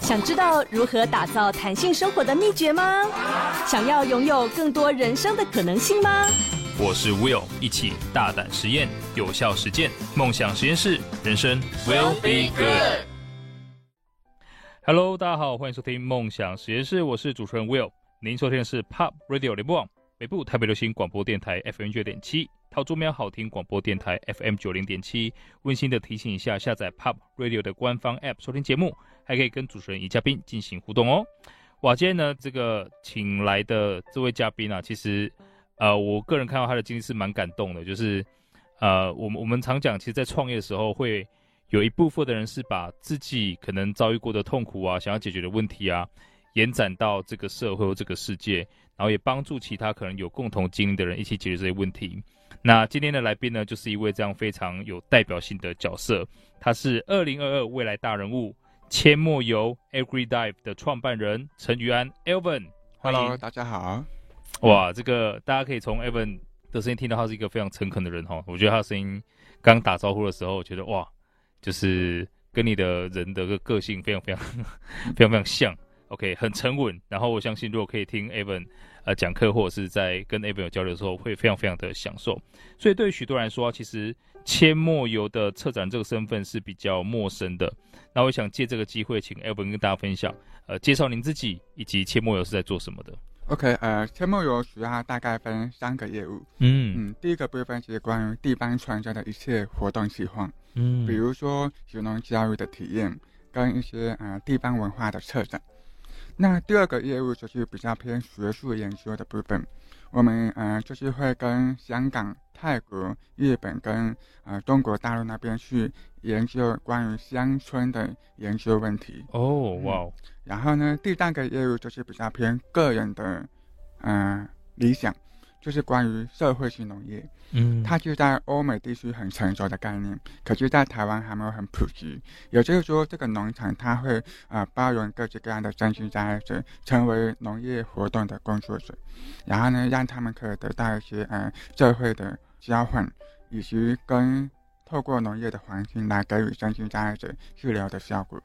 想知道如何打造弹性生活的秘诀吗？想要拥有更多人生的可能性吗？我是 Will，一起大胆实验，有效实践，梦想实验室，人生 Will be good。Hello，大家好，欢迎收听梦想实验室，我是主持人 Will。您收听的是 Pop Radio 联播网，北部台北流行广播电台 FM 九点七。桃竹苗好听广播电台 FM 九零点七，温馨的提醒一下，下载 Pop Radio 的官方 App 收听节目，还可以跟主持人与嘉宾进行互动哦。哇，今天呢，这个请来的这位嘉宾啊，其实，呃，我个人看到他的经历是蛮感动的，就是，呃，我们我们常讲，其实，在创业的时候，会有一部分的人是把自己可能遭遇过的痛苦啊，想要解决的问题啊，延展到这个社会或这个世界，然后也帮助其他可能有共同经历的人一起解决这些问题。那今天的来宾呢，就是一位这样非常有代表性的角色，他是二零二二未来大人物阡陌游 Agridive 的创办人陈于安 Elvin。Hello，大家好。哇，这个大家可以从 Elvin 的声音听到他是一个非常诚恳的人哈。我觉得他的声音刚打招呼的时候，我觉得哇，就是跟你的人的个个性非常非常 非常非常像。OK，很沉稳。然后我相信，如果可以听 Alven 呃，讲课或者是在跟 Alven 有交流的时候，会非常非常的享受。所以对于许多人来说，其实阡陌游的策展这个身份是比较陌生的。那我想借这个机会，请 Alven 跟大家分享，呃，介绍您自己以及阡陌游是在做什么的。OK，呃，阡陌游主要大概分三个业务。嗯嗯，第一个部分是关于地方创生的一切活动计划，嗯，比如说学农教育的体验跟一些呃地方文化的策展。那第二个业务就是比较偏学术研究的部分，我们呃就是会跟香港、泰国、日本跟呃中国大陆那边去研究关于乡村的研究问题。哦，哇、嗯！然后呢，第三个业务就是比较偏个人的呃理想。就是关于社会性农业，嗯，它就在欧美地区很成熟的概念，可是，在台湾还没有很普及。也就是说，这个农场它会呃包容各式各样的身心障碍者，成为农业活动的工作者，然后呢，让他们可以得到一些呃社会的交换，以及跟透过农业的环境来给予身心障碍者治疗的效果。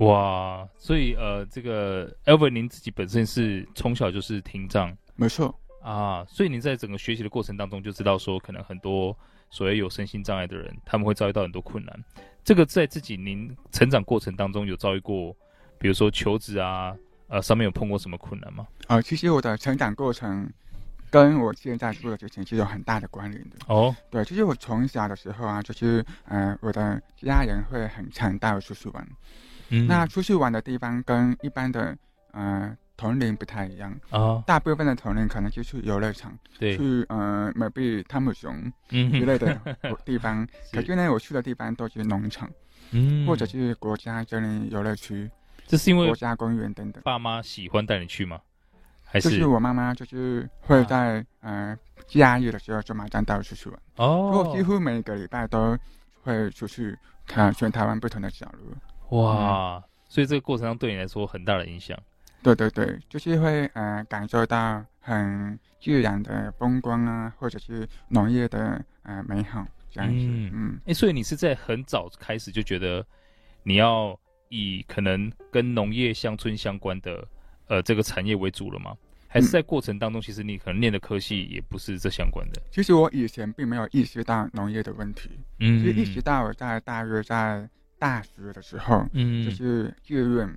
哇，所以呃，这个 Elvin 您自己本身是从小就是听障，没错。啊，所以你在整个学习的过程当中就知道说，可能很多所谓有身心障碍的人，他们会遭遇到很多困难。这个在自己您成长过程当中有遭遇过，比如说求职啊，呃，上面有碰过什么困难吗？啊、呃，其实我的成长过程跟我现在做的事情是有很大的关联的。哦，对，其实我从小的时候啊，就是呃，我的家人会很常带我出去玩。嗯，那出去玩的地方跟一般的呃。同龄不太一样啊，oh. 大部分的同龄可能就去游乐场，对，去呃，maybe 汤姆熊之类的 地方。可是呢，我去的地方都是农场，嗯，或者是国家森林游乐区，这是因为国家公园等等。爸妈喜欢带你去吗？还是就是我妈妈就是会在、啊、呃假日的时候就马上带我出去玩哦，我几乎每个礼拜都会出去看全台湾不同的角落。哇，嗯、所以这个过程中对你来说很大的影响。对对对，就是会呃感受到很自然的风光啊，或者是农业的呃美好这样子。嗯嗯，哎，所以你是在很早开始就觉得你要以可能跟农业乡村相关的呃这个产业为主了吗？还是在过程当中，其实你可能念的科系也不是这相关的？其实我以前并没有意识到农业的问题，嗯，就一直到我在大约在大学的时候，嗯，就是自愿。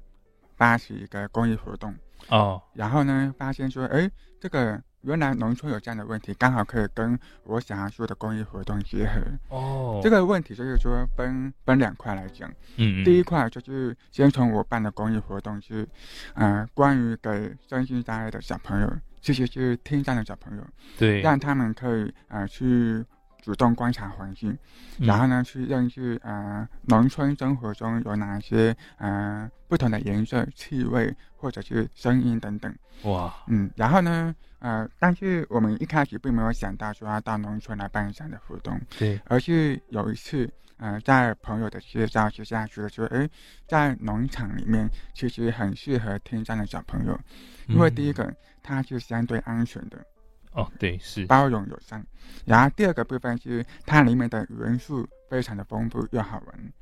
发起一个公益活动。哦，然后呢，发现说，哎，这个原来农村有这样的问题，刚好可以跟我想要做的公益活动结合。哦。这个问题就是说分分两块来讲，嗯，第一块就是先从我办的公益活动是，呃，关于给身心障碍的小朋友，其实是听障的小朋友，对，让他们可以呃去。主动观察环境，然后呢，去认识呃农村生活中有哪些呃不同的颜色、气味或者是声音等等。哇，嗯，然后呢，呃，但是我们一开始并没有想到说要到农村来办这样的活动，对，而是有一次，呃，在朋友的介绍之下，觉得说，哎，在农场里面其实很适合听障的小朋友，因为第一个它是相对安全的。哦，对，是包容友善。然后第二个部分是它里面的元素非常的丰富又好玩，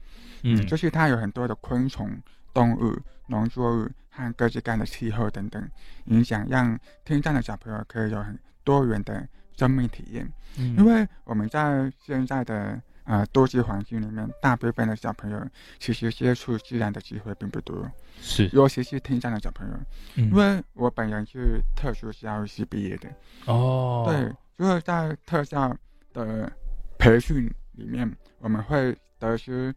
嗯，就是它有很多的昆虫、动物、农作物和各式各样的气候等等影响，让听障的小朋友可以有很多元的生命体验。嗯，因为我们在现在的呃都市环境里面，大部分的小朋友其实接触自然的机会并不多，是，尤其是听障的小朋友，嗯，因为我本人是特殊教育系毕业的，哦，对。就是在特教的培训里面，我们会得知，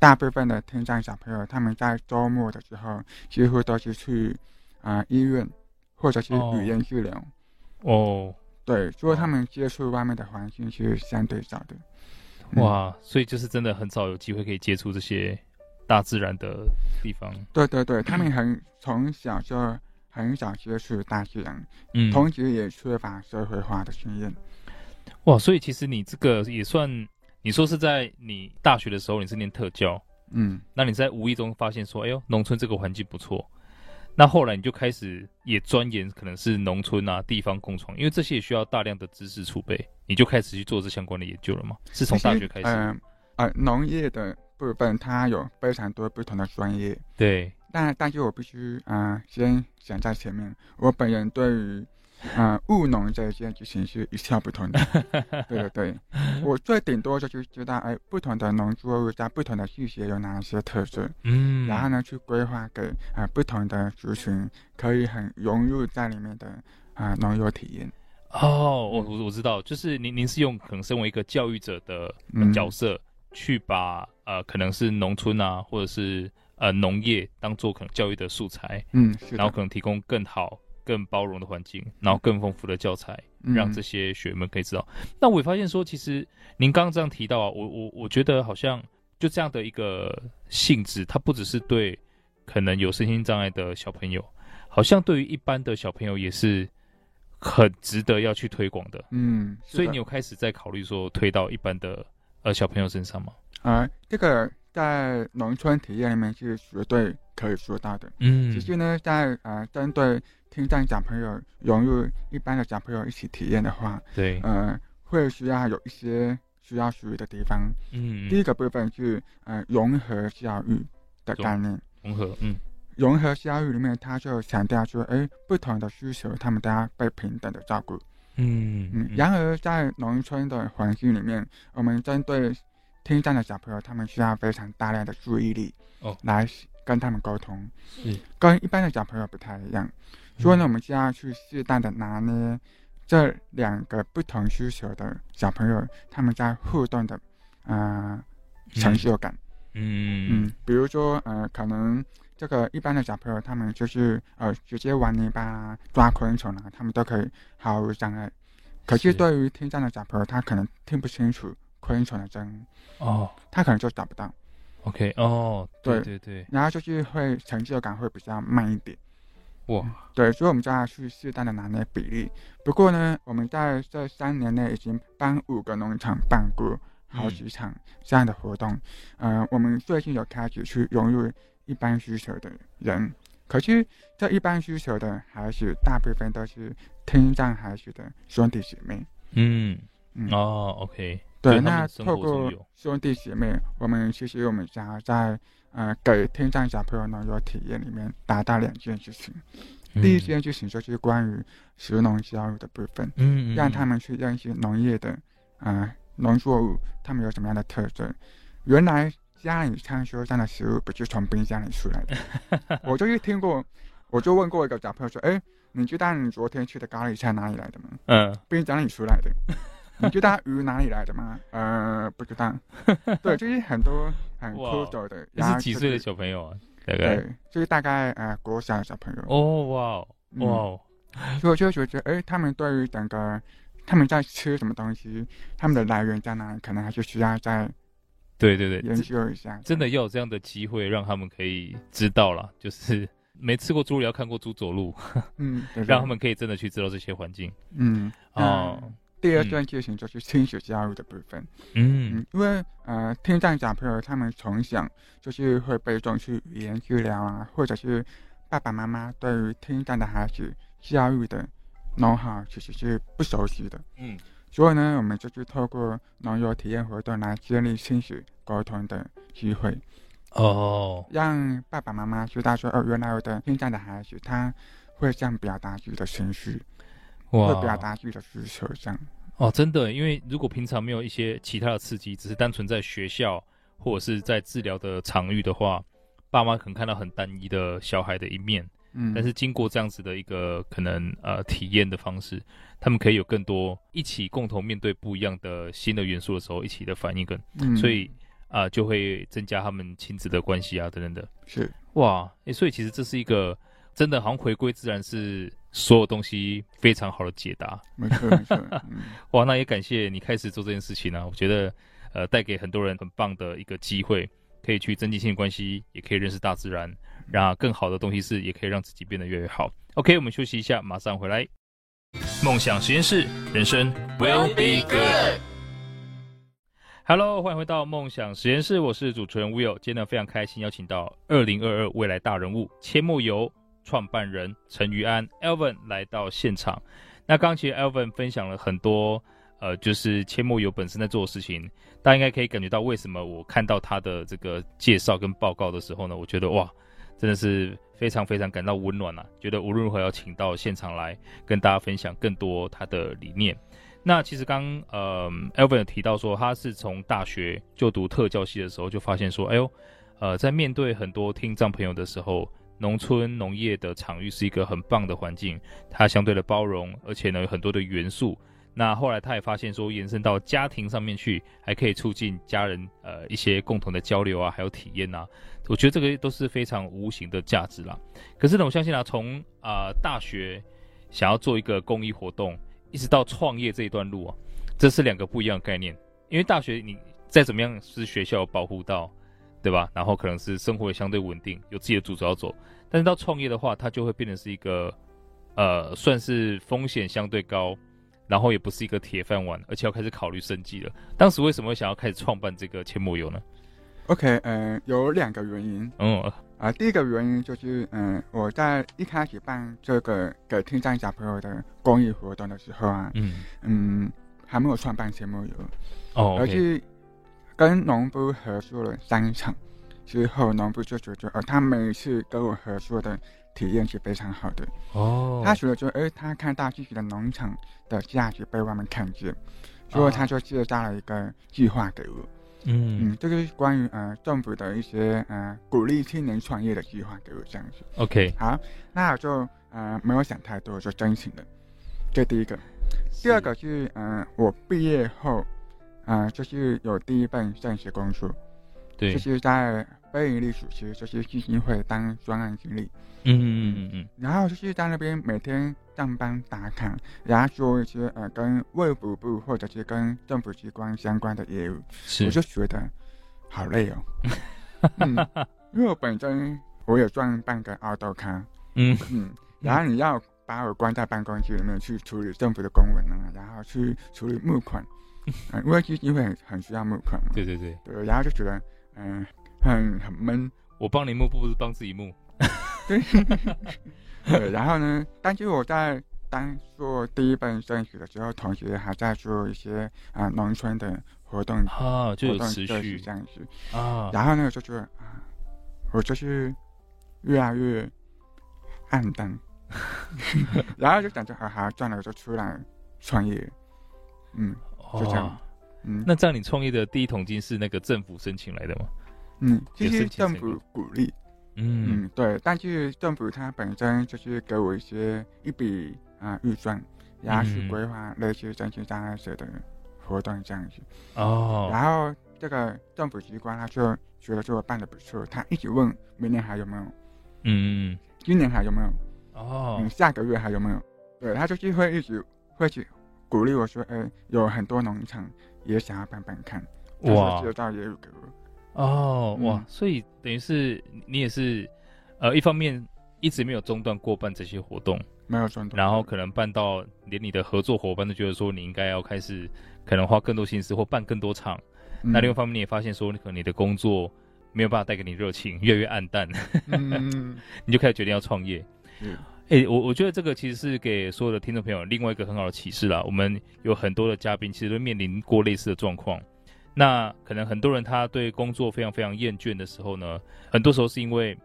大部分的听障小朋友，他们在周末的时候，几乎都是去啊、呃、医院或者是语言治疗。哦，对，所以他们接触外面的环境是相对少的。哇，所以就是真的很少有机会可以接触这些大自然的地方。对对对，他们很从小就。很少接触大自然，嗯，同时也缺乏社会化的经验。哇，所以其实你这个也算，你说是在你大学的时候你是念特教，嗯，那你在无意中发现说，哎呦，农村这个环境不错，那后来你就开始也钻研，可能是农村啊地方共创，因为这些也需要大量的知识储备，你就开始去做这相关的研究了吗？是从大学开始？嗯，呃，农业的部分它有非常多不同的专业，对。但但是我必须啊、呃，先讲在前面，我本人对于啊、呃、务农这一件事情是一窍不通的。对对对，我最顶多就是知道，哎，不同的农作物在不同的季节有哪些特色，嗯，然后呢，去规划给啊、呃、不同的族群可以很融入在里面的啊、呃、农业体验。哦，我我我知道，就是您您是用可能身为一个教育者的角色，嗯、去把呃可能是农村啊，或者是。呃，农业当做可能教育的素材，嗯，然后可能提供更好、更包容的环境，然后更丰富的教材，嗯、让这些学员们可以知道。那我也发现说，其实您刚刚这样提到啊，我我我觉得好像就这样的一个性质，它不只是对可能有身心障碍的小朋友，好像对于一般的小朋友也是很值得要去推广的。嗯，所以你有开始在考虑说推到一般的呃小朋友身上吗？啊、呃，这个。在农村体验里面是绝对可以做到的。嗯，只是呢，在呃针对听障小朋友融入一般的小朋友一起体验的话，对，呃，会需要有一些需要注意的地方。嗯，第一个部分是呃融合教育的概念。融合，嗯，融合教育里面，他就强调说，哎，不同的需求，他们都要被平等的照顾。嗯嗯。然而，在农村的环境里面，我们针对听障的小朋友，他们需要非常大量的注意力哦，来跟他们沟通，是跟一般的小朋友不太一样。所以呢，我们就要去适当的拿捏这两个不同需求的小朋友，他们在互动的呃成就感。嗯嗯，比如说呃，可能这个一般的小朋友，他们就是呃直接玩泥巴啊、抓昆虫啊，他们都可以毫无障碍。可是对于听障的小朋友，他可能听不清楚。昆虫的声哦，他可能就找不到。OK，哦，对对对，然后就是会成就感会比较慢一点。哇，对，所以我们就要去适当的拿捏比例。不过呢，我们在这三年内已经帮五个农场办过好几场这样的活动。嗯、呃，我们最近有开始去融入一般需求的人，可是这一般需求的孩子大部分都是听障孩子的兄弟姐妹。嗯嗯，哦，OK。对，那透过兄弟姐妹，我们其实我们想要在呃给听障小朋友农业体验里面达到两件事情。嗯、第一件事情就是关于食农教育的部分，嗯，嗯，让他们去认识农业的呃农作物，他们有什么样的特征。原来家里餐桌上的食物不是从冰箱里出来的。我就是听过，我就问过一个小朋友说：“哎，你知道你昨天吃的咖喱菜哪里来的吗？”嗯，冰箱里出来的。你知道鱼哪里来的吗？呃，不知道。对，就是很多很酷的。你是几岁的小朋友啊？大概对，就是大概呃国小的小朋友。哦哇哇！所以我就觉得，哎，他们对于整个他们在吃什么东西，他们的来源在哪里，可能还是需要再对对对研究一下。真的要有这样的机会，让他们可以知道了，就是没吃过猪，也要看过猪走路。嗯，让他们可以真的去知道这些环境。嗯哦。第二段剧情就是亲子教育的部分，嗯，嗯，因为呃，听障小朋友他们从小就是会被送去语言治疗啊，或者是爸爸妈妈对于听障的孩子教育的农行其实是不熟悉的。嗯，所以呢，我们就是透过农游体验活动来建立亲子沟通的机会。哦，让爸爸妈妈知道说，哦，原来我的听障的孩子他会这样表达自己的情绪，哇会表达自己的需求，这样。哦，真的，因为如果平常没有一些其他的刺激，只是单纯在学校或者是在治疗的场域的话，爸妈可能看到很单一的小孩的一面。嗯，但是经过这样子的一个可能呃体验的方式，他们可以有更多一起共同面对不一样的新的元素的时候，一起的反应跟，嗯、所以啊、呃、就会增加他们亲子的关系啊等等的。是哇，诶，所以其实这是一个真的好像回归自然是所有东西非常好的解答。没错没错。嗯、哇，那也感谢你开始做这件事情呢、啊，我觉得呃带给很多人很棒的一个机会，可以去增进亲密关系，也可以认识大自然。让更好的东西是，也可以让自己变得越来越好。OK，我们休息一下，马上回来。梦想实验室，人生 will be good。Hello，欢迎回到梦想实验室，我是主持人 Will。今天呢，非常开心邀请到二零二二未来大人物千木游创办人陈于安 Alvin 来到现场。那刚刚其实 Alvin 分享了很多。呃，就是阡陌游本身在做的事情，大家应该可以感觉到为什么我看到他的这个介绍跟报告的时候呢，我觉得哇，真的是非常非常感到温暖啊！觉得无论如何要请到现场来跟大家分享更多他的理念。那其实刚呃，Alvin 提到说，他是从大学就读特教系的时候就发现说，哎呦，呃，在面对很多听障朋友的时候，农村农业的场域是一个很棒的环境，它相对的包容，而且呢有很多的元素。那后来他也发现说，延伸到家庭上面去，还可以促进家人呃一些共同的交流啊，还有体验呐。我觉得这个都是非常无形的价值啦。可是呢，我相信啊，从啊、大学想要做一个公益活动，一直到创业这一段路啊，这是两个不一样的概念。因为大学你再怎么样是学校保护到，对吧？然后可能是生活也相对稳定，有自己的主要走。但是到创业的话，它就会变成是一个呃算是风险相对高。然后也不是一个铁饭碗，而且要开始考虑生计了。当时为什么会想要开始创办这个阡陌游呢？OK，嗯、呃，有两个原因。嗯啊、呃，第一个原因就是，嗯、呃，我在一开始办这个给听障小朋友的公益活动的时候啊，嗯嗯，还没有创办阡陌游，哦，而是跟农夫合作了三场之后，农夫就觉得，呃，他每次跟我合作的。体验是非常好的哦。他觉得说，哎，他看到自己的农场的价值被外面看见，所以他就介绍了一个计划给我。嗯嗯，这个是关于呃政府的一些呃鼓励青年创业的计划给我这样子。OK，好，那我就呃没有想太多，就申请了。这第一个，第二个是呃我毕业后，呃就是有第一份正式工作，对，就是在。非营利组织就是基金会当专案经理，嗯嗯嗯嗯嗯，然后就是在那边每天上班打卡，然后做一些呃跟卫福部或者是跟政府机关相关的业务，是。我就觉得好累哦，嗯，因为我本身我有赚半个奥豆卡，嗯。嗯，然后你要把我关在办公室里面去处理政府的公文啊，然后去处理募款，嗯，因为基金会很很需要募款嘛，对对对，对，然后就觉得嗯。很很闷，我帮你募，不是帮自己募。对，对，然后呢？但是我在当做第一份申请的时候，同时还在做一些啊农村的活动啊，就有持续这样子啊。然后呢，就觉得啊，我就是越来越暗淡，然后就感觉好好赚了，我就出来创业。嗯，就这样。哦、嗯，那这样你创业的第一桶金是那个政府申请来的吗？嗯，就是政府鼓励，嗯嗯，对，但是政府它本身就是给我一些一笔啊预算，然后去规划类似身心障碍者的活动这样子。哦，然后这个政府机关他就觉得说我办的不错，他一直问明年还有没有，嗯，今年还有没有？哦，嗯，下个月还有没有？对，他就是会一直会去鼓励我说，哎，有很多农场也想要办办看，哇，介绍业务给我。哦，哇，嗯、所以等于是你也是，呃，一方面一直没有中断过办这些活动，没有中断，然后可能办到连你的合作伙伴都觉得说你应该要开始，可能花更多心思或办更多场。嗯、那另外一方面你也发现说，可能你的工作没有办法带给你热情，越来越暗淡，嗯、你就开始决定要创业。嗯，哎、欸，我我觉得这个其实是给所有的听众朋友另外一个很好的启示啦。我们有很多的嘉宾其实都面临过类似的状况。那可能很多人他对工作非常非常厌倦的时候呢，很多时候是因为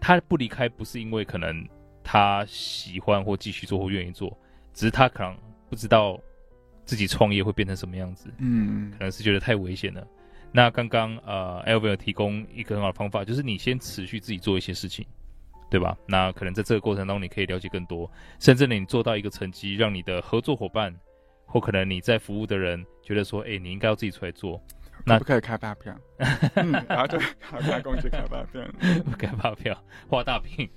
他不离开，不是因为可能他喜欢或继续做或愿意做，只是他可能不知道自己创业会变成什么样子。嗯，可能是觉得太危险了。那刚刚呃，Alvin 提供一个很好的方法，就是你先持续自己做一些事情。对吧？那可能在这个过程当中，你可以了解更多，甚至你做到一个成绩，让你的合作伙伴或可能你在服务的人觉得说，哎，你应该要自己出来做。那不可以开发票？嗯、然后就开发公司开发票，开发票画大饼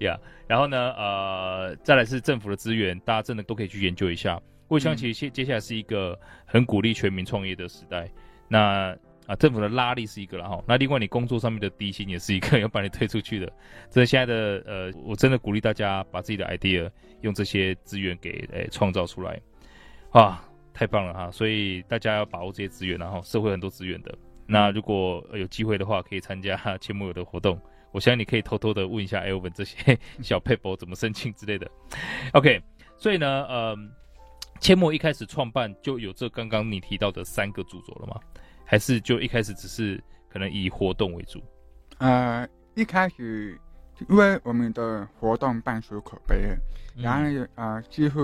呀。然后呢，呃，再来是政府的资源，大家真的都可以去研究一下。我相信接接下来是一个很鼓励全民创业的时代。那啊，政府的拉力是一个了哈，那另外你工作上面的低薪也是一个 要把你推出去的。这现在的呃，我真的鼓励大家把自己的 idea 用这些资源给诶创造出来，啊，太棒了哈！所以大家要把握这些资源，然后社会很多资源的。那如果有机会的话，可以参加 千木友的活动。我相信你可以偷偷的问一下 Alvin 这些 小 paper 怎么申请之类的。OK，所以呢，呃，阡陌一开始创办就有这刚刚你提到的三个主轴了吗？还是就一开始只是可能以活动为主？呃，一开始因为我们的活动半数口碑，嗯、然后有呃几乎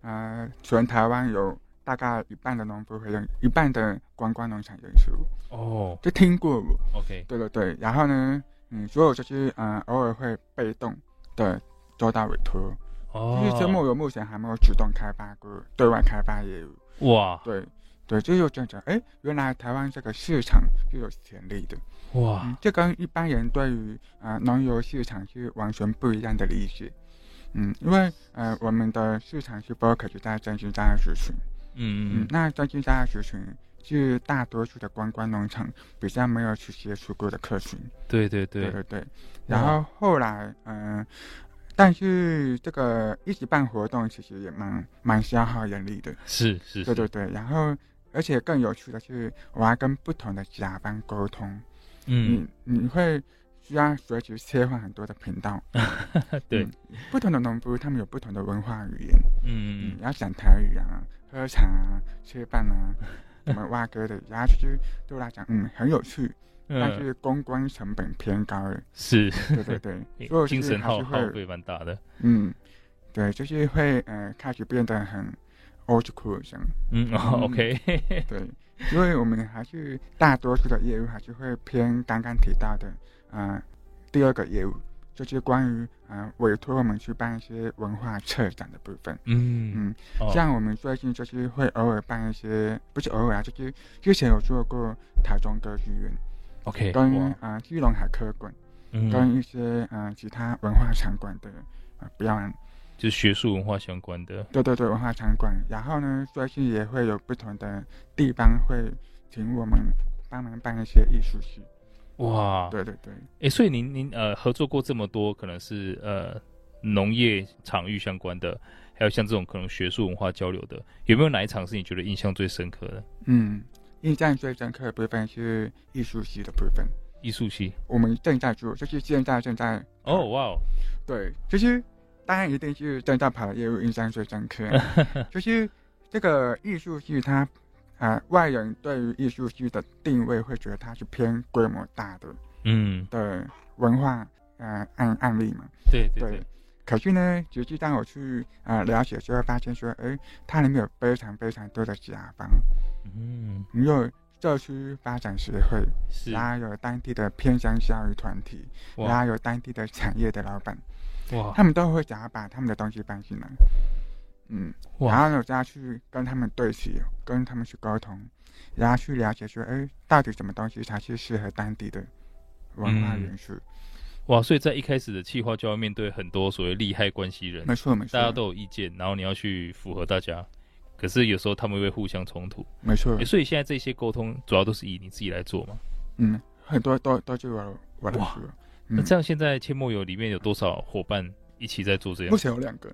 呃全台湾有大概一半的农夫会用，一半的观光农场人数哦，就听过我。OK，对对对，然后呢，嗯，所有就是呃偶尔会被动的做到委托，哦，因为阡陌友目前还没有主动开发过对外开发业务。哇，对。对，这样讲，哎，原来台湾这个市场是有潜力的，哇、嗯！这跟一般人对于啊农游市场是完全不一样的理解，嗯，因为呃我们的市场是 focus 在真金扎实族群，嗯嗯，那真金扎实族群是大多数的观光农场比较没有去接触过的客群，对对对。对对对，然后后来嗯、呃，但是这个一直办活动其实也蛮蛮消耗人力的，是是，是，对对对，然后。而且更有趣的是，我要跟不同的甲方沟通，嗯，你你会需要随时切换很多的频道，对、嗯，不同的农夫他们有不同的文化语言，嗯，嗯要讲台语啊，喝茶啊，吃饭啊，什么挖哥的，然后其实对我来讲，嗯，很有趣，嗯、但是公关成本偏高了，是，对对对，所以精神耗耗费蛮大的，嗯，对，就是会呃开始变得很。Old school 这样，嗯，OK，对，因为我们还是大多数的业务还是会偏刚刚提到的，呃，第二个业务就是关于呃委托我们去办一些文化策展的部分，嗯嗯，像我们最近就是会偶尔办一些，不是偶尔啊，就是之前有做过台中歌剧院，OK，跟呃基隆海科馆，嗯，跟一些呃其他文化场馆的呃表演。就是学术文化相关的，对对对，文化场馆。然后呢，最近也会有不同的地方会请我们帮忙办一些艺术系。哇，对对对。哎，所以您您呃合作过这么多，可能是呃农业场域相关的，还有像这种可能学术文化交流的，有没有哪一场是你觉得印象最深刻的？嗯，印象最深刻的部分是艺术系的部分。艺术系，我们正在做，就是现在正在。哦，哇哦，对，就是。当然一定是正在跑的业务印象最深刻，就是这个艺术系，它啊外人对于艺术系的定位会觉得它是偏规模大的，嗯。的文化呃案案例嘛，对对，对，对。可是呢，实际当我去呃了解之后，发现说，哎，它里面有非常非常多的甲方，嗯，你有社区发展协会，是。然后有当地的偏乡教育团体，然后有当地的产业的老板。哇，他们都会想要把他们的东西搬进来，嗯，然后呢，再去跟他们对齐，跟他们去沟通，然后去了解说，哎，到底什么东西才是适合当地的文化元素？嗯、哇，所以在一开始的企划就要面对很多所谓利害关系人，没错没错，大家都有意见，然后你要去符合大家，可是有时候他们会互相冲突，没错。所以现在这些沟通主要都是以你自己来做吗？嗯，很多都都就我我来做。那这样，现在阡陌有里面有多少伙伴一起在做这样？目前有两个，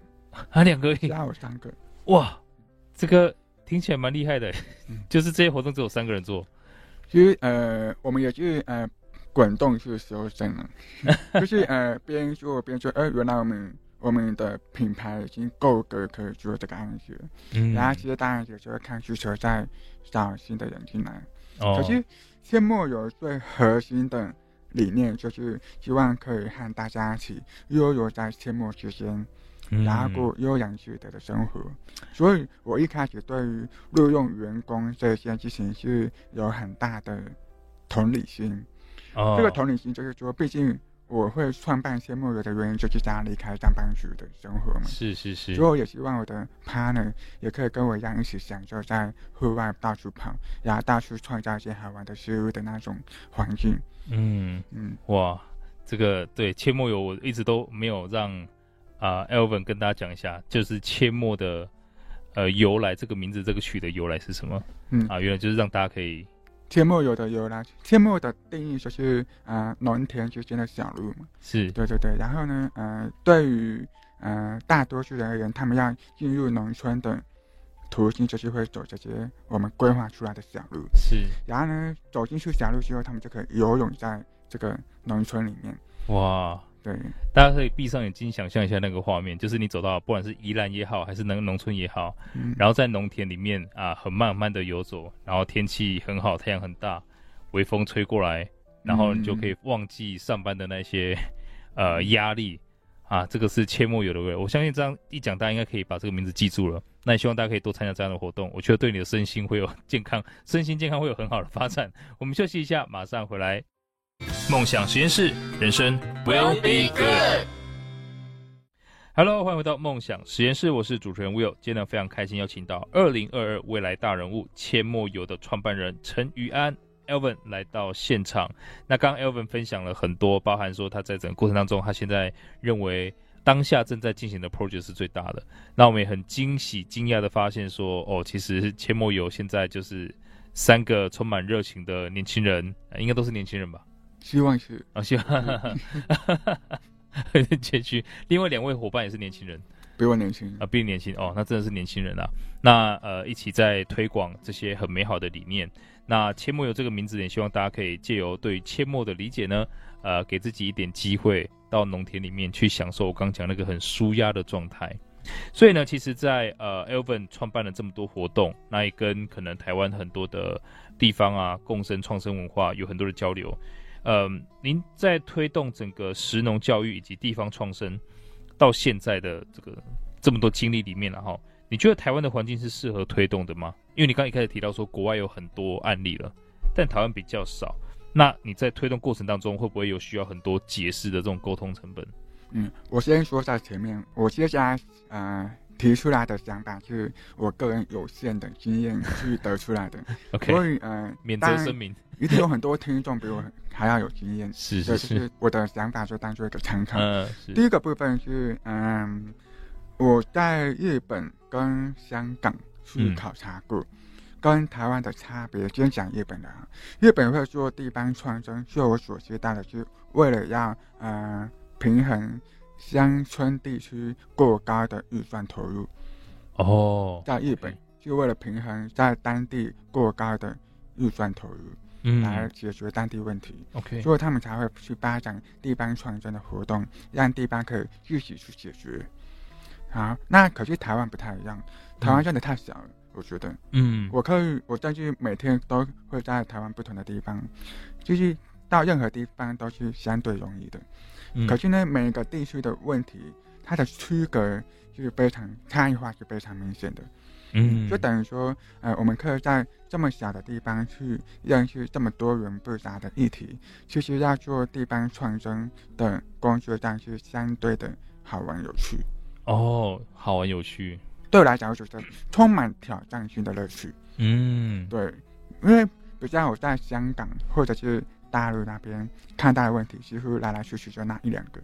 啊，两个，还有三个。哇，这个听起来蛮厉害的，嗯、就是这些活动只有三个人做。其实呃，我们也是呃滚动式收生了，就是呃边做边说，呃，原来我们我们的品牌已经够格可以做这个案子，嗯，然后其实当然也就会看需求，再找新的人进来。哦，可是阡陌有最核心的理念就是希望可以和大家一起悠游在阡陌之间。然后过悠然自得的生活，所以我一开始对于录用员工这件事情是有很大的同理心。哦，这个同理心就是说，毕竟我会创办阡陌游的原因，就是想离开上班族的生活嘛。是是是。所以我也希望我的 partner 也可以跟我一样，一起享受在户外到处跑，然后到处创造一些好玩的事物的那种环境。嗯嗯，哇，这个对阡陌游我一直都没有让。啊、uh,，Elvin 跟大家讲一下，就是阡陌的呃由来，这个名字这个曲的由来是什么？嗯啊，原来就是让大家可以阡陌游的由来。阡陌的定义就是呃农田之间的小路嘛。是对对对。然后呢，呃，对于呃大多数人而言，他们要进入农村的途径，就是会走这些我们规划出来的小路。是。然后呢，走进去小路之后，他们就可以游泳在这个农村里面。哇。对，大家可以闭上眼睛想象一下那个画面，就是你走到不管是宜兰也好，还是那个农村也好，嗯，然后在农田里面啊，很慢慢的游走，然后天气很好，太阳很大，微风吹过来，然后你就可以忘记上班的那些呃压力啊，这个是切莫有的味。我相信这样一讲，大家应该可以把这个名字记住了。那也希望大家可以多参加这样的活动，我觉得对你的身心会有健康，身心健康会有很好的发展。我们休息一下，马上回来。梦想实验室，人生 will be good。Hello，欢迎回到梦想实验室，我是主持人 Will。今天呢，非常开心邀请到二零二二未来大人物阡陌游的创办人陈于安 Elvin 来到现场。那刚刚 Elvin 分享了很多，包含说他在整个过程当中，他现在认为当下正在进行的 project 是最大的。那我们也很惊喜、惊讶的发现说，哦，其实阡陌游现在就是三个充满热情的年轻人，应该都是年轻人吧？希望是啊，希望 很谦虚。另外两位伙伴也是年轻人，比我年轻啊，比你年轻哦，那真的是年轻人啊。那呃，一起在推广这些很美好的理念。那阡陌游这个名字，也希望大家可以借由对阡陌的理解呢，呃，给自己一点机会到农田里面去享受我刚讲那个很舒压的状态。所以呢，其实在，呃，Elvin 创办了这么多活动，那也跟可能台湾很多的地方啊，共生创生文化有很多的交流。呃，您在推动整个食农教育以及地方创生到现在的这个这么多经历里面，然后你觉得台湾的环境是适合推动的吗？因为你刚一开始提到说国外有很多案例了，但台湾比较少。那你在推动过程当中会不会有需要很多解释的这种沟通成本？嗯，我先说在前面，我接下来呃。提出来的想法是我个人有限的经验去得出来的。OK，所以呃，免责声明，一定有很多听众比我还要有经验。是 是是，我的想法就当做一个参考。嗯，第一个部分是嗯，我在日本跟香港去考察过，嗯、跟台湾的差别。先讲日本的，日本会做地方创生，据我所知道的，是为了要呃平衡。乡村地区过高的预算投入，哦，在日本就为了平衡在当地过高的预算投入，嗯，来解决当地问题。OK，所以他们才会去发展地方创生的活动，让地方可以自己去解决。好，那可是台湾不太一样，台湾真的太小了，嗯、我觉得。嗯，我可以，我根据每天都会在台湾不同的地方，就是到任何地方都是相对容易的。可是呢，每个地区的问题，它的区隔就是非常差异化，是非常明显的。嗯，就等于说，呃，我们可以在这么小的地方去认识这么多元复杂的议题，其实要做地方创生的工作，但是相对的好玩有趣。哦，好玩有趣，对我来讲，我觉得充满挑战性的乐趣。嗯，对，因为比较我在香港或者是。大陆那边看到的问题，几乎来来去去就那一两个。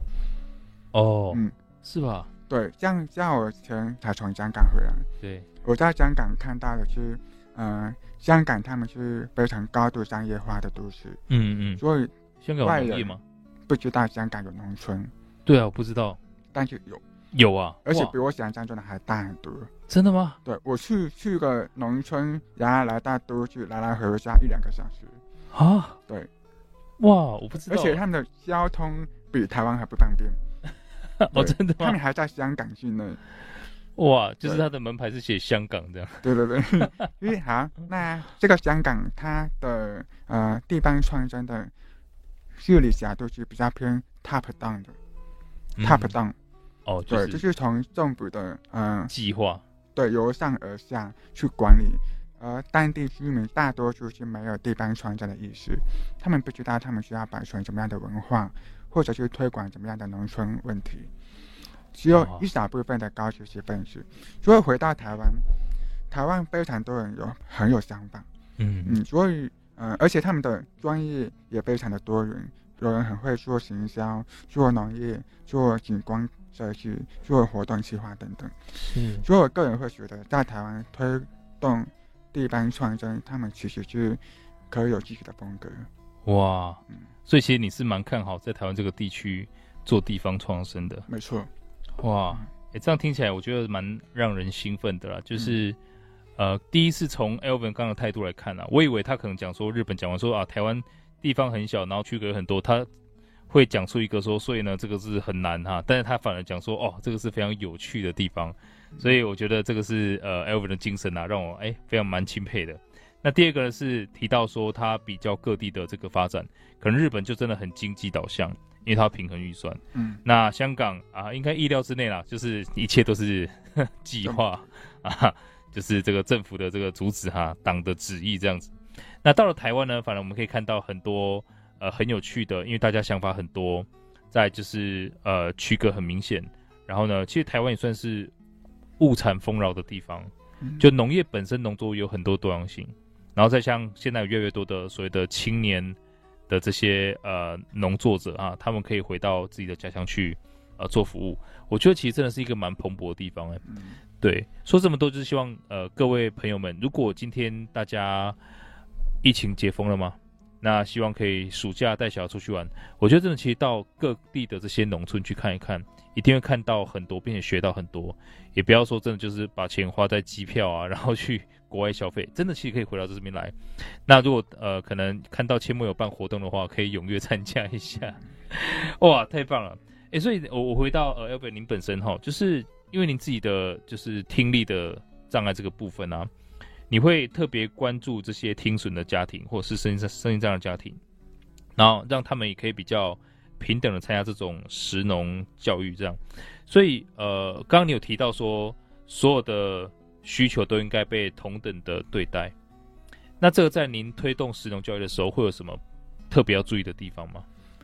哦，嗯，是吧？对，像像我前才从香港回来，对，我在香港看到的是，嗯、呃，香港他们是非常高度商业化的都市。嗯嗯。所以香港有农业吗？不知道香港有农村。对啊，我不知道，但是有有啊，而且比我想象中的还大很多。真的吗？对，我去去个农村，然后来大都去，来来回回加一两个小时。啊？对。哇，我不知道，而且他们的交通比台湾还不方便。哦，真的吗？他们还在香港境内。哇，就是他的门牌是写香港这样。对对对，因为好，那这个香港它的呃地方创生的治理角度是比较偏 top down 的、嗯、，top down。哦，就是、对，就是从政府的呃计划，对，由上而下去管理，而当地居民大多数是没有地方创生的意识，他们不知道他们需要保存什么样的文化，或者是推广怎么样的农村问题。只有一小部分的高知识分子，所以回到台湾，台湾非常多人有很有想法，嗯。嗯，所以呃，而且他们的专业也非常的多元，有人很会做行销、做农业、做景观设计、做活动计划等等，嗯，所以我个人会觉得，在台湾推动地方创生，他们其实是可以有自己的风格。哇，嗯，所以其实你是蛮看好在台湾这个地区做地方创生的，没错。哇，哎、欸，这样听起来我觉得蛮让人兴奋的啦。就是，嗯、呃，第一次从 Elvin 刚刚的态度来看啊，我以为他可能讲说日本讲完说啊，台湾地方很小，然后区隔很多，他会讲出一个说，所以呢，这个是很难哈。但是他反而讲说，哦，这个是非常有趣的地方。所以我觉得这个是呃 Elvin 的精神啊，让我哎、欸、非常蛮钦佩的。那第二个呢是提到说他比较各地的这个发展，可能日本就真的很经济导向。因为它要平衡预算，嗯，那香港啊，应该意料之内啦，就是一切都是 计划啊，就是这个政府的这个主旨哈，党的旨意这样子。那到了台湾呢，反而我们可以看到很多呃很有趣的，因为大家想法很多，在就是呃区隔很明显。然后呢，其实台湾也算是物产丰饶的地方，就农业本身农作物有很多多样性，然后再像现在有越来越多的所谓的青年。的这些呃农作者啊，他们可以回到自己的家乡去呃做服务。我觉得其实真的是一个蛮蓬勃的地方哎。嗯、对，说这么多就是希望呃各位朋友们，如果今天大家疫情解封了吗？那希望可以暑假带小孩出去玩。我觉得真的其实到各地的这些农村去看一看，一定会看到很多，并且学到很多。也不要说真的就是把钱花在机票啊，然后去。国外消费真的其实可以回到这边来。那如果呃可能看到阡陌有办活动的话，可以踊跃参加一下。哇，太棒了！哎、所以我我回到呃 Alvin 您本身哈，就是因为您自己的就是听力的障碍这个部分啊，你会特别关注这些听损的家庭或者是声音声音这样的家庭，然后让他们也可以比较平等的参加这种食农教育这样。所以呃，刚刚你有提到说所有的。需求都应该被同等的对待。那这个在您推动食农教育的时候，会有什么特别要注意的地方吗？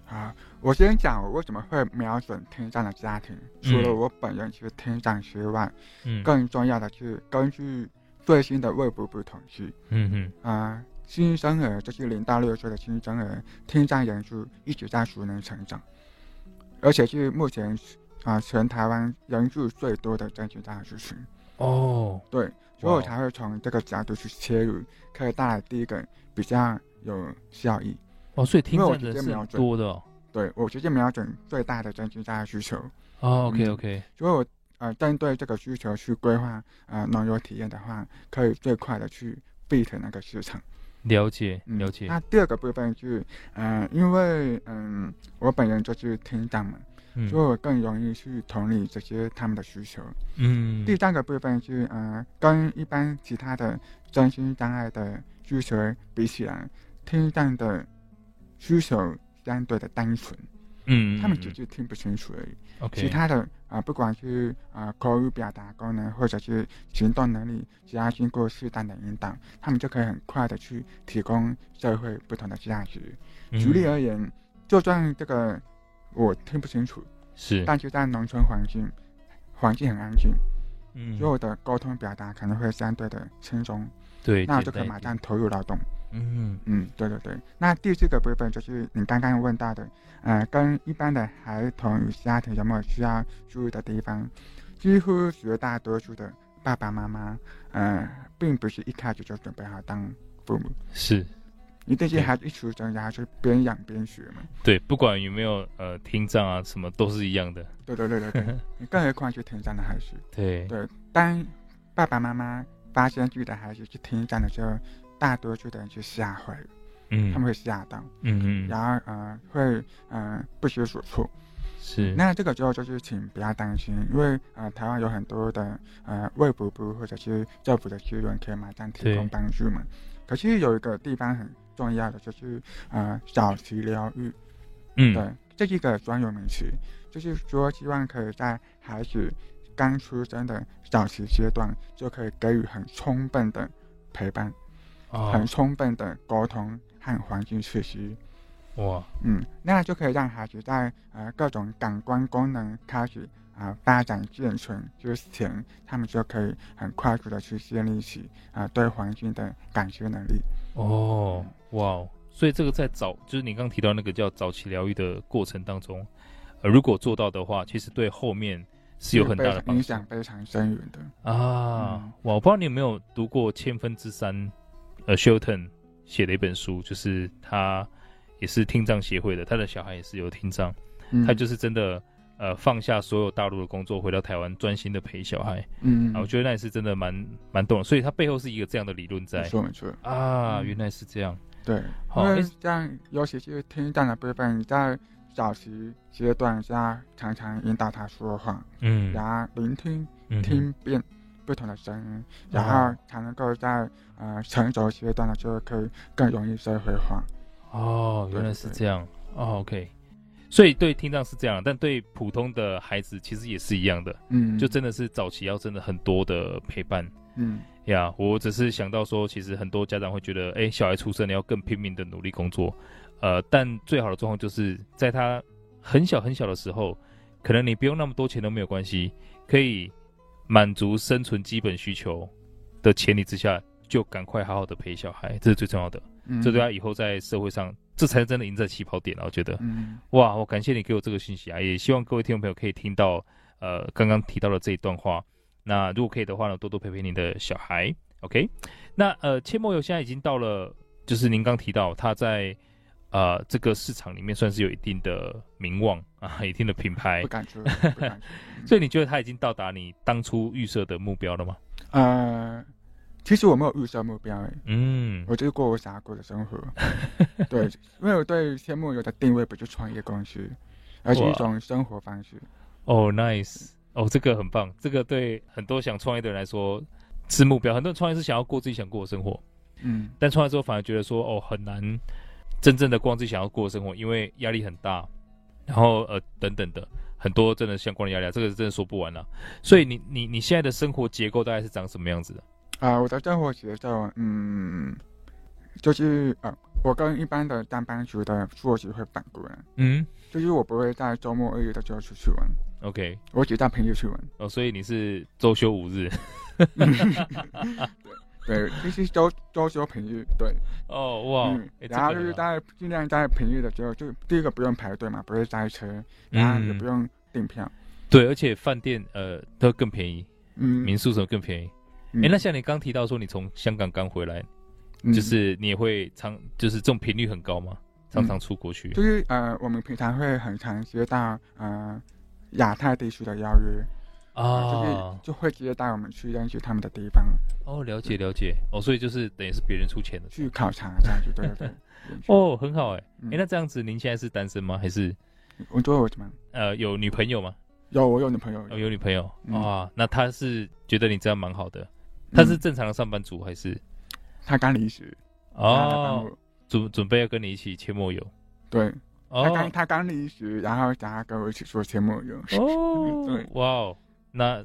啊，我先讲我为什么会瞄准听障的家庭。除了我本人其实听障之外，嗯，更重要的是根据最新的卫福部统计，嗯嗯，啊，新生儿就是零到六岁的新生儿听障人数一直在逐年成长，而且是目前啊全台湾人数最多的真听障族群。哦，对，所以我才会从这个角度去切入，可以带来第一个比较有效益。哦，所以听障的是多的，哦。对，我直接瞄准最大的真听障的需求。哦，OK OK。所以我呃针对这个需求去规划呃农游体验的话，可以最快的去 beat 那个市场。了解，了解。嗯，那第二个部分就是，嗯、呃，因为嗯、呃，我本人就是听障嘛。所以我更容易去同理这些他们的需求。嗯，第三个部分是，呃，跟一般其他的身心障碍的需求比起来，听障的需求相对的单纯。嗯，他们只是听不清楚而已。OK，其他的啊、呃，不管是啊、呃、口语表达功能，或者是行动能力，只要经过适当的引导，他们就可以很快的去提供社会不同的价值。嗯、举例而言，就算这个。我听不清楚，是，但就在农村环境，环境很安静，嗯，所以我的沟通表达可能会相对的轻松，对，那我就可以马上投入劳动，嗯嗯，对对对。那第四个部分就是你刚刚问到的，呃，跟一般的孩童与家庭有没有需要注意的地方？几乎绝大多数的爸爸妈妈，呃，并不是一开始就准备好当父母，是。你这些孩子一出生，然后就边养边学嘛。对，不管有没有呃听障啊，什么都是一样的。对对对对对，你更何况是听障的孩子。对对，当爸爸妈妈发现自己的孩子是听障的时候，大多数的人就吓坏了。嗯，他们会吓到。嗯嗯。然后呃会呃不知所措。是。那这个时候就是请不要担心，因为呃，台湾有很多的呃卫福部或者是政府的资源可以马上提供帮助嘛。可是有一个地方很重要的就是呃早期疗愈，嗯，对，这是一个专有名词，就是说希望可以在孩子刚出生的早期阶段就可以给予很充分的陪伴，哦、很充分的沟通和环境刺激。哇，嗯，那就可以让孩子在呃各种感官功能开始啊、呃、发展健全之前，他们就可以很快速的去建立起啊、呃、对环境的感知能力。哦，哇，所以这个在早就是你刚刚提到那个叫早期疗愈的过程当中，呃，如果做到的话，其实对后面是有很大的影响，非常深远的啊。嗯、哇，我不知道你有没有读过千分之三，呃，Shelton 写了一本书，就是他。也是听障协会的，他的小孩也是有听障，嗯、他就是真的呃放下所有大陆的工作，回到台湾专心的陪小孩。嗯，我觉得那也是真的蛮蛮动，所以他背后是一个这样的理论在。没错没错啊，原来是这样。对，好，因为这样尤其是听障的部分，在早期阶段下常常引导他说话，嗯，然后聆听、嗯、听辨不同的声音，然后才能够在呃成熟阶段的时候可以更容易社会化。哦，原来是这样。哦，OK，所以对听障是这样，但对普通的孩子其实也是一样的。嗯，就真的是早期要真的很多的陪伴。嗯，呀，我只是想到说，其实很多家长会觉得，哎，小孩出生你要更拼命的努力工作。呃，但最好的状况就是在他很小很小的时候，可能你不用那么多钱都没有关系，可以满足生存基本需求的前提之下，就赶快好好的陪小孩，这是最重要的。这对他以后在社会上，这才是真的赢在起跑点啊。我觉得，嗯、哇，我感谢你给我这个信息啊！也希望各位听众朋友可以听到，呃，刚刚提到的这一段话。那如果可以的话呢，多多陪陪你的小孩。OK，那呃，千墨油现在已经到了，就是您刚提到他在呃这个市场里面算是有一定的名望啊，一定的品牌。不敢说，不敢说。所以你觉得他已经到达你当初预设的目标了吗？呃。其实我没有预设目标，嗯，我就是过我想要过的生活，对，因为我对天幕有的定位不是创业公司，而是一种生活方式。哦，nice，哦，这个很棒，这个对很多想创业的人来说是目标。很多人创业是想要过自己想过的生活，嗯，但创业之后反而觉得说，哦，很难真正的过自己想要过的生活，因为压力很大，然后呃等等的很多真的相关的压力，这个是真的说不完了。所以你你你现在的生活结构大概是长什么样子的？啊、呃，我的生活节奏，嗯，就是呃，我跟一般的上班族的作息会反过来，嗯，就是我不会在周末日的时候出去玩，OK，我只带朋友去玩。哦，所以你是周休五日，对，就是周周休平日，对。哦，哇，然后就是在尽量在平日的时候，就第一个不用排队嘛，不会塞车，然后也不用订票、嗯，对，而且饭店呃都更便宜，嗯，民宿什么更便宜。哎、欸，那像你刚提到说你从香港刚回来，嗯、就是你也会常就是这种频率很高吗？常常出国去？嗯、就是呃，我们平常会很常接到呃亚太地区的邀约啊、呃，就会直接带我们去认识他们的地方。哦，了解了解。哦，所以就是等于是别人出钱的去考察这样子，对对 对。哦，很好哎。哎、那这样子您现在是单身吗？还是我做我怎么？呃，有女朋友吗？有，我有女朋友。哦，有女朋友。哇、嗯，那他是觉得你这样蛮好的。他是正常的上班族还是？他刚离职哦，准准备要跟你一起切墨油。对，他刚他刚离职，然后想要跟我一起做切墨油。哦，对，哇哦，那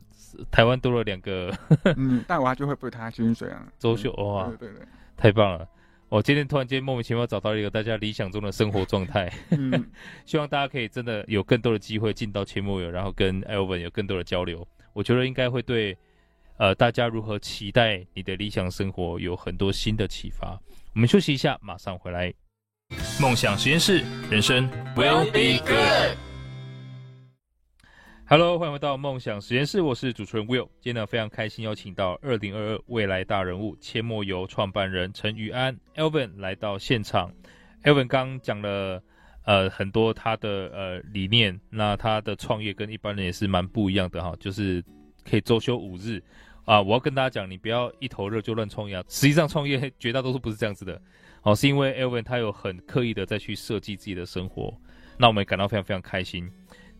台湾多了两个。嗯，但我还就会付他薪水啊。周秀哇，对对对，太棒了！我今天突然间莫名其妙找到一个大家理想中的生活状态。嗯，希望大家可以真的有更多的机会进到千木友，然后跟 Elvin 有更多的交流。我觉得应该会对。呃，大家如何期待你的理想生活？有很多新的启发。我们休息一下，马上回来。梦想实验室，人生 will be good。Hello，欢迎回到梦想实验室，我是主持人 Will。今天呢，非常开心邀请到二零二二未来大人物千墨游创办人陈于安 Alven 来到现场。Alven 刚讲了呃很多他的呃理念，那他的创业跟一般人也是蛮不一样的哈，就是。可以周休五日，啊！我要跟大家讲，你不要一头热就乱创业啊。实际上，创业绝大多数不是这样子的，哦，是因为 Alven 他有很刻意的再去设计自己的生活。那我们也感到非常非常开心。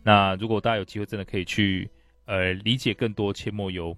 那如果大家有机会，真的可以去呃理解更多阡陌游。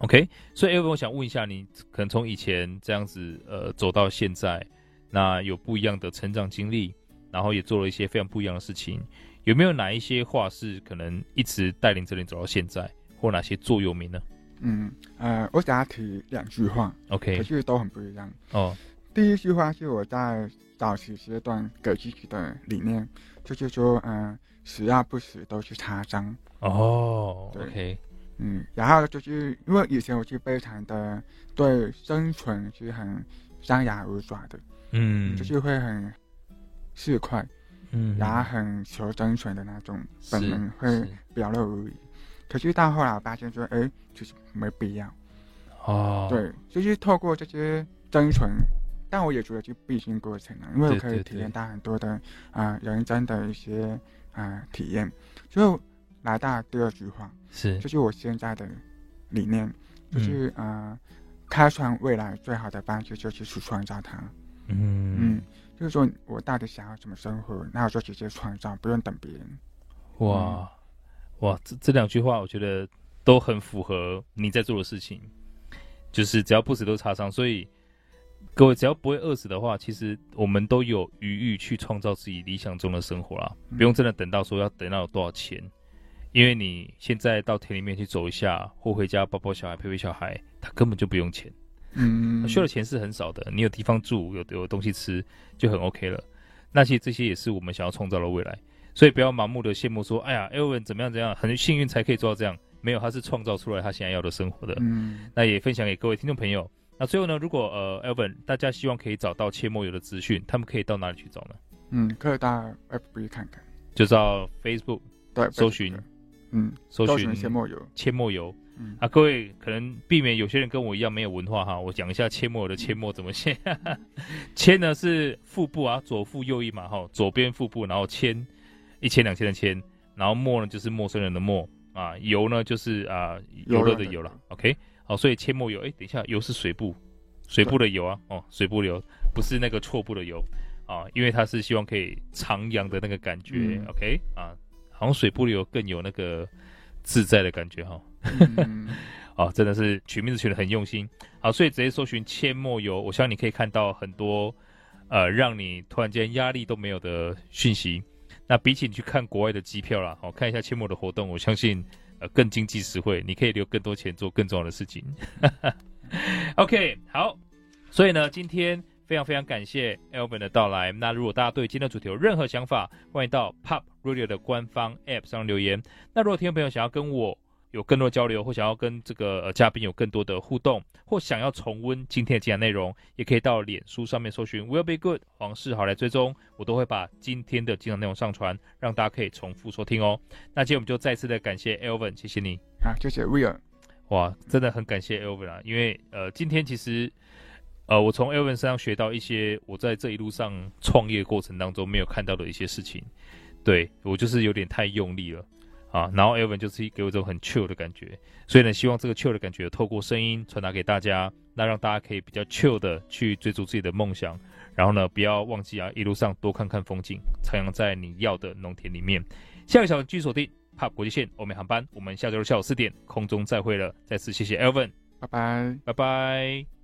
OK，所以 Elvin，我想问一下你，可能从以前这样子呃走到现在，那有不一样的成长经历，然后也做了一些非常不一样的事情，有没有哪一些话是可能一直带领着你走到现在，或哪些座右铭呢？嗯呃，我想要提两句话，OK，可是都很不一样哦。第一句话是我在早期阶段给自己的理念，就是说，嗯、呃，死要不死都是擦伤哦。对，OK。嗯，然后就是因为以前我是非常的对生存是很张牙舞爪的，嗯，就是会很市侩，嗯，然后很求生存的那种本能会表露无遗。可是到后来我发现说，哎，其实没必要。哦，对，就是透过这些生存，但我也觉得是必经过程啊，因为我可以体验到很多的啊、呃、人生的一些啊、呃、体验，就来到第二句话。是，就是我现在的理念，就是、嗯、呃，开创未来最好的方式就是去创造它。嗯嗯，就是说我到底想要怎么生活，那我就直接创造，不用等别人。哇、嗯、哇，这这两句话我觉得都很符合你在做的事情，就是只要不死都擦伤。所以各位只要不会饿死的话，其实我们都有余裕去创造自己理想中的生活啦，嗯、不用真的等到说要等到有多少钱。因为你现在到田里面去走一下，或回家抱抱小孩、陪陪小孩，他根本就不用钱，嗯，需要的钱是很少的。你有地方住，有有东西吃，就很 OK 了。那其实这些也是我们想要创造的未来，所以不要盲目的羡慕说，哎呀，Elvin 怎么样怎样，很幸运才可以做到这样。没有，他是创造出来他现在要的生活的。嗯，那也分享给各位听众朋友。那最后呢，如果呃，Elvin 大家希望可以找到切莫油的资讯，他们可以到哪里去找呢？嗯，可以到 FB 看看，就到 Facebook 对搜寻。嗯，搜寻切莫油，切莫油。嗯啊，各位可能避免有些人跟我一样没有文化哈，我讲一下切莫油的切莫怎么写。阡呢是腹部啊，左腹右翼嘛哈，左边腹部，然后千一千两千的千，然后陌呢就是陌生人的陌啊，油呢就是啊游乐的游了。OK，好，所以阡陌游，哎，等一下，游是水部，水部的游啊，哦，水部游不是那个错部的游啊，因为他是希望可以徜徉的那个感觉。嗯、OK 啊。好像水部游更有那个自在的感觉哈，嗯、哦，真的是取名字取得很用心。好，所以直接搜寻阡陌游，我相信你可以看到很多呃让你突然间压力都没有的讯息。那比起你去看国外的机票啦，好、哦、看一下阡陌的活动，我相信更经济实惠，你可以留更多钱做更重要的事情。OK，好，所以呢，今天。非常非常感谢 Elvin 的到来。那如果大家对今天的主题有任何想法，欢迎到 Pop Radio 的官方 App 上留言。那如果听众朋友想要跟我有更多交流，或想要跟这个呃嘉宾有更多的互动，或想要重温今天的精彩内容，也可以到脸书上面搜寻 Will Be Good 黄世豪来追踪，我都会把今天的精彩内容上传，让大家可以重复收听哦。那今天我们就再次的感谢 Elvin，谢谢你。好，谢谢 Will。哇，真的很感谢 Elvin 啊，因为呃今天其实。呃，我从 Elvin 身上学到一些我在这一路上创业过程当中没有看到的一些事情，对，我就是有点太用力了啊，然后 Elvin 就是给我一种很 chill 的感觉，所以呢，希望这个 chill 的感觉透过声音传达给大家，那让大家可以比较 chill 的去追逐自己的梦想，然后呢，不要忘记啊，一路上多看看风景，徜徉在你要的农田里面。下个小时继续锁定 POP 国际线欧美航班，我们下周六下午四点空中再会了，再次谢谢 Elvin，拜拜，拜拜。